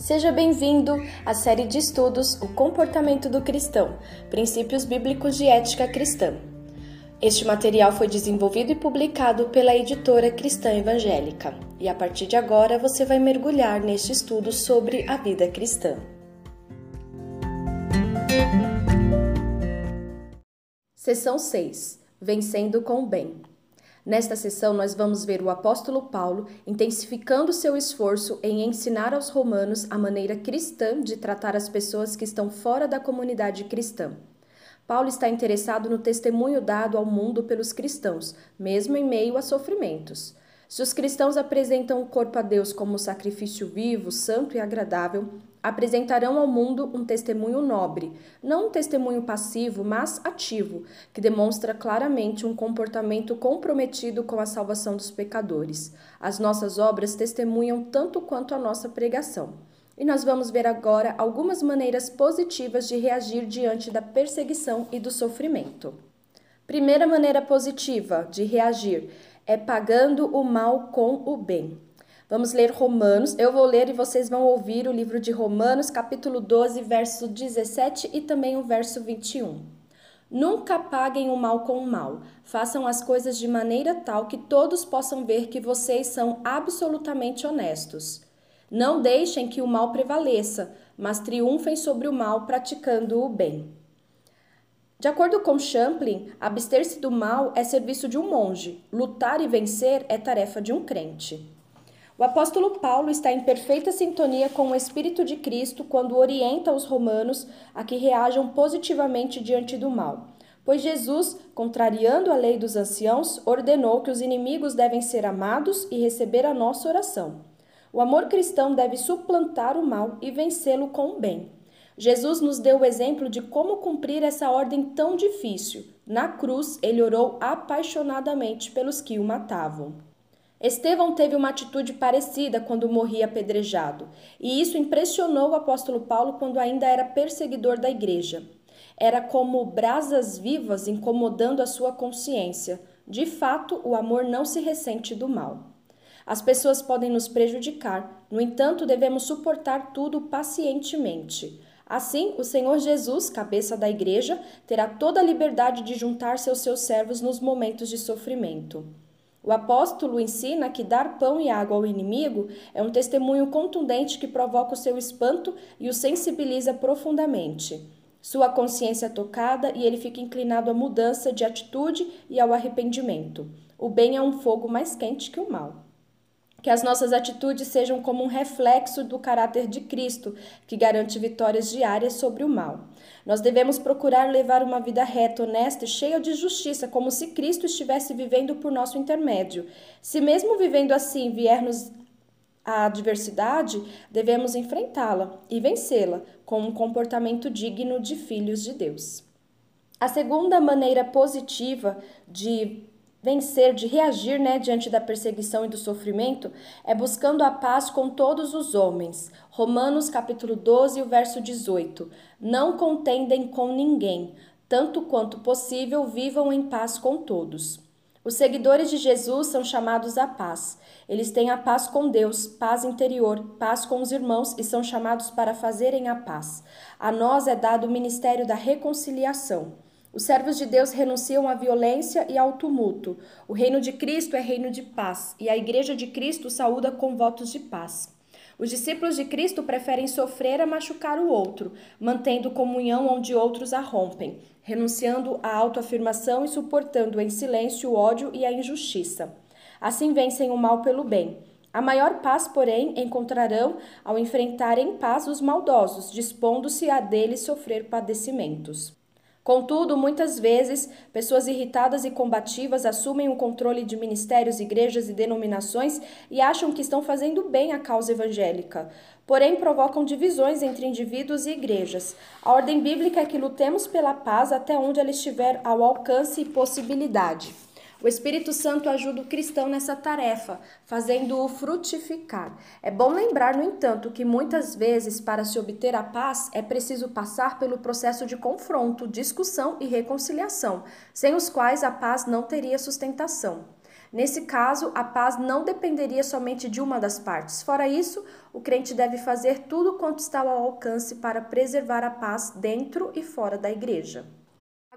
Seja bem-vindo à série de estudos O Comportamento do Cristão Princípios Bíblicos de Ética Cristã. Este material foi desenvolvido e publicado pela editora Cristã Evangélica, e a partir de agora você vai mergulhar neste estudo sobre a vida cristã. Seção 6 Vencendo com o Bem Nesta sessão, nós vamos ver o apóstolo Paulo intensificando seu esforço em ensinar aos romanos a maneira cristã de tratar as pessoas que estão fora da comunidade cristã. Paulo está interessado no testemunho dado ao mundo pelos cristãos, mesmo em meio a sofrimentos. Se os cristãos apresentam o corpo a Deus como sacrifício vivo, santo e agradável, apresentarão ao mundo um testemunho nobre, não um testemunho passivo, mas ativo, que demonstra claramente um comportamento comprometido com a salvação dos pecadores. As nossas obras testemunham tanto quanto a nossa pregação. E nós vamos ver agora algumas maneiras positivas de reagir diante da perseguição e do sofrimento. Primeira maneira positiva de reagir é pagando o mal com o bem. Vamos ler Romanos. Eu vou ler e vocês vão ouvir o livro de Romanos, capítulo 12, verso 17 e também o verso 21. Nunca paguem o mal com o mal. Façam as coisas de maneira tal que todos possam ver que vocês são absolutamente honestos. Não deixem que o mal prevaleça, mas triunfem sobre o mal praticando o bem. De acordo com Champlin, abster-se do mal é serviço de um monge, lutar e vencer é tarefa de um crente. O apóstolo Paulo está em perfeita sintonia com o Espírito de Cristo quando orienta os romanos a que reajam positivamente diante do mal. Pois Jesus, contrariando a lei dos anciãos, ordenou que os inimigos devem ser amados e receber a nossa oração. O amor cristão deve suplantar o mal e vencê-lo com o bem. Jesus nos deu o exemplo de como cumprir essa ordem tão difícil. Na cruz, ele orou apaixonadamente pelos que o matavam. Estevão teve uma atitude parecida quando morria apedrejado, e isso impressionou o apóstolo Paulo quando ainda era perseguidor da igreja. Era como brasas vivas incomodando a sua consciência. De fato, o amor não se ressente do mal. As pessoas podem nos prejudicar, no entanto, devemos suportar tudo pacientemente. Assim, o Senhor Jesus, cabeça da igreja, terá toda a liberdade de juntar-se aos seus servos nos momentos de sofrimento. O apóstolo ensina que dar pão e água ao inimigo é um testemunho contundente que provoca o seu espanto e o sensibiliza profundamente. Sua consciência é tocada e ele fica inclinado à mudança de atitude e ao arrependimento. O bem é um fogo mais quente que o mal. Que as nossas atitudes sejam como um reflexo do caráter de Cristo, que garante vitórias diárias sobre o mal. Nós devemos procurar levar uma vida reta, honesta e cheia de justiça, como se Cristo estivesse vivendo por nosso intermédio. Se mesmo vivendo assim viermos a adversidade, devemos enfrentá-la e vencê-la com um comportamento digno de filhos de Deus. A segunda maneira positiva de vencer, de reagir né, diante da perseguição e do sofrimento, é buscando a paz com todos os homens. Romanos capítulo 12, o verso 18. Não contendem com ninguém, tanto quanto possível vivam em paz com todos. Os seguidores de Jesus são chamados à paz. Eles têm a paz com Deus, paz interior, paz com os irmãos e são chamados para fazerem a paz. A nós é dado o ministério da reconciliação. Os servos de Deus renunciam à violência e ao tumulto. O reino de Cristo é reino de paz, e a igreja de Cristo saúda com votos de paz. Os discípulos de Cristo preferem sofrer a machucar o outro, mantendo comunhão onde outros a rompem, renunciando à autoafirmação e suportando em silêncio o ódio e a injustiça. Assim vencem o mal pelo bem. A maior paz, porém, encontrarão ao enfrentar em paz os maldosos, dispondo-se a deles sofrer padecimentos. Contudo, muitas vezes, pessoas irritadas e combativas assumem o controle de ministérios, igrejas e denominações e acham que estão fazendo bem à causa evangélica. Porém, provocam divisões entre indivíduos e igrejas. A ordem bíblica é que lutemos pela paz até onde ela estiver ao alcance e possibilidade. O Espírito Santo ajuda o cristão nessa tarefa, fazendo-o frutificar. É bom lembrar, no entanto, que muitas vezes, para se obter a paz, é preciso passar pelo processo de confronto, discussão e reconciliação, sem os quais a paz não teria sustentação. Nesse caso, a paz não dependeria somente de uma das partes. Fora isso, o crente deve fazer tudo quanto está ao alcance para preservar a paz dentro e fora da igreja.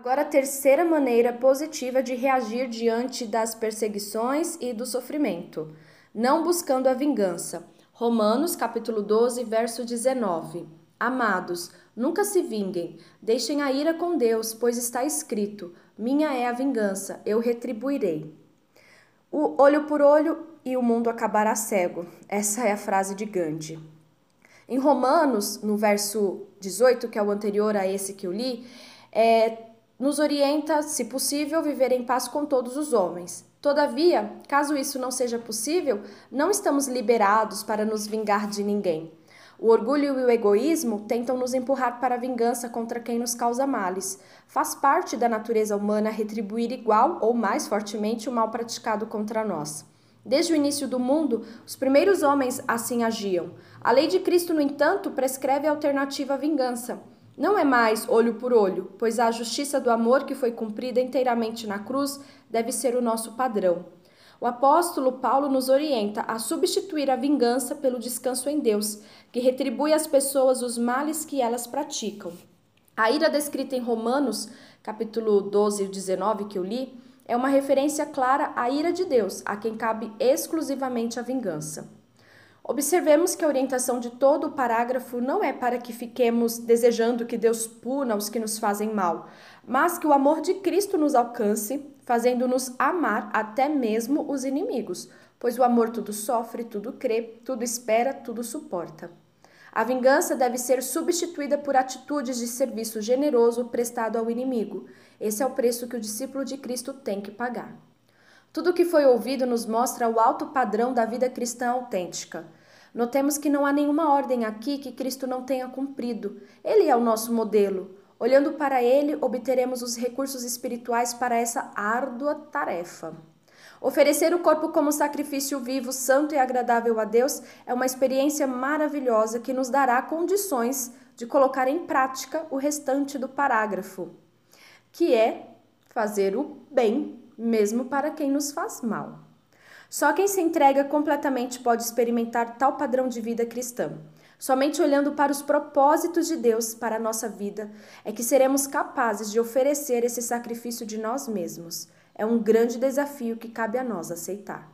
Agora, a terceira maneira positiva de reagir diante das perseguições e do sofrimento, não buscando a vingança. Romanos capítulo 12, verso 19. Amados, nunca se vinguem, deixem a ira com Deus, pois está escrito: Minha é a vingança, eu retribuirei. O olho por olho e o mundo acabará cego. Essa é a frase de Gandhi. Em Romanos, no verso 18, que é o anterior a esse que eu li, é, nos orienta, se possível, viver em paz com todos os homens. Todavia, caso isso não seja possível, não estamos liberados para nos vingar de ninguém. O orgulho e o egoísmo tentam nos empurrar para a vingança contra quem nos causa males. Faz parte da natureza humana retribuir igual ou mais fortemente o mal praticado contra nós. Desde o início do mundo, os primeiros homens assim agiam. A lei de Cristo, no entanto, prescreve a alternativa à vingança. Não é mais olho por olho, pois a justiça do amor que foi cumprida inteiramente na cruz deve ser o nosso padrão. O apóstolo Paulo nos orienta a substituir a vingança pelo descanso em Deus, que retribui às pessoas os males que elas praticam. A ira descrita em Romanos, capítulo 12 e 19 que eu li, é uma referência clara à ira de Deus, a quem cabe exclusivamente a vingança. Observemos que a orientação de todo o parágrafo não é para que fiquemos desejando que Deus puna os que nos fazem mal, mas que o amor de Cristo nos alcance fazendo-nos amar até mesmo os inimigos, pois o amor tudo sofre, tudo crê, tudo espera, tudo suporta. A vingança deve ser substituída por atitudes de serviço generoso prestado ao inimigo. Esse é o preço que o discípulo de Cristo tem que pagar. Tudo o que foi ouvido nos mostra o alto padrão da vida cristã autêntica. Notemos que não há nenhuma ordem aqui que Cristo não tenha cumprido. Ele é o nosso modelo. Olhando para ele, obteremos os recursos espirituais para essa árdua tarefa. Oferecer o corpo como sacrifício vivo, santo e agradável a Deus é uma experiência maravilhosa que nos dará condições de colocar em prática o restante do parágrafo, que é fazer o bem, mesmo para quem nos faz mal. Só quem se entrega completamente pode experimentar tal padrão de vida cristã. Somente olhando para os propósitos de Deus para a nossa vida é que seremos capazes de oferecer esse sacrifício de nós mesmos. É um grande desafio que cabe a nós aceitar.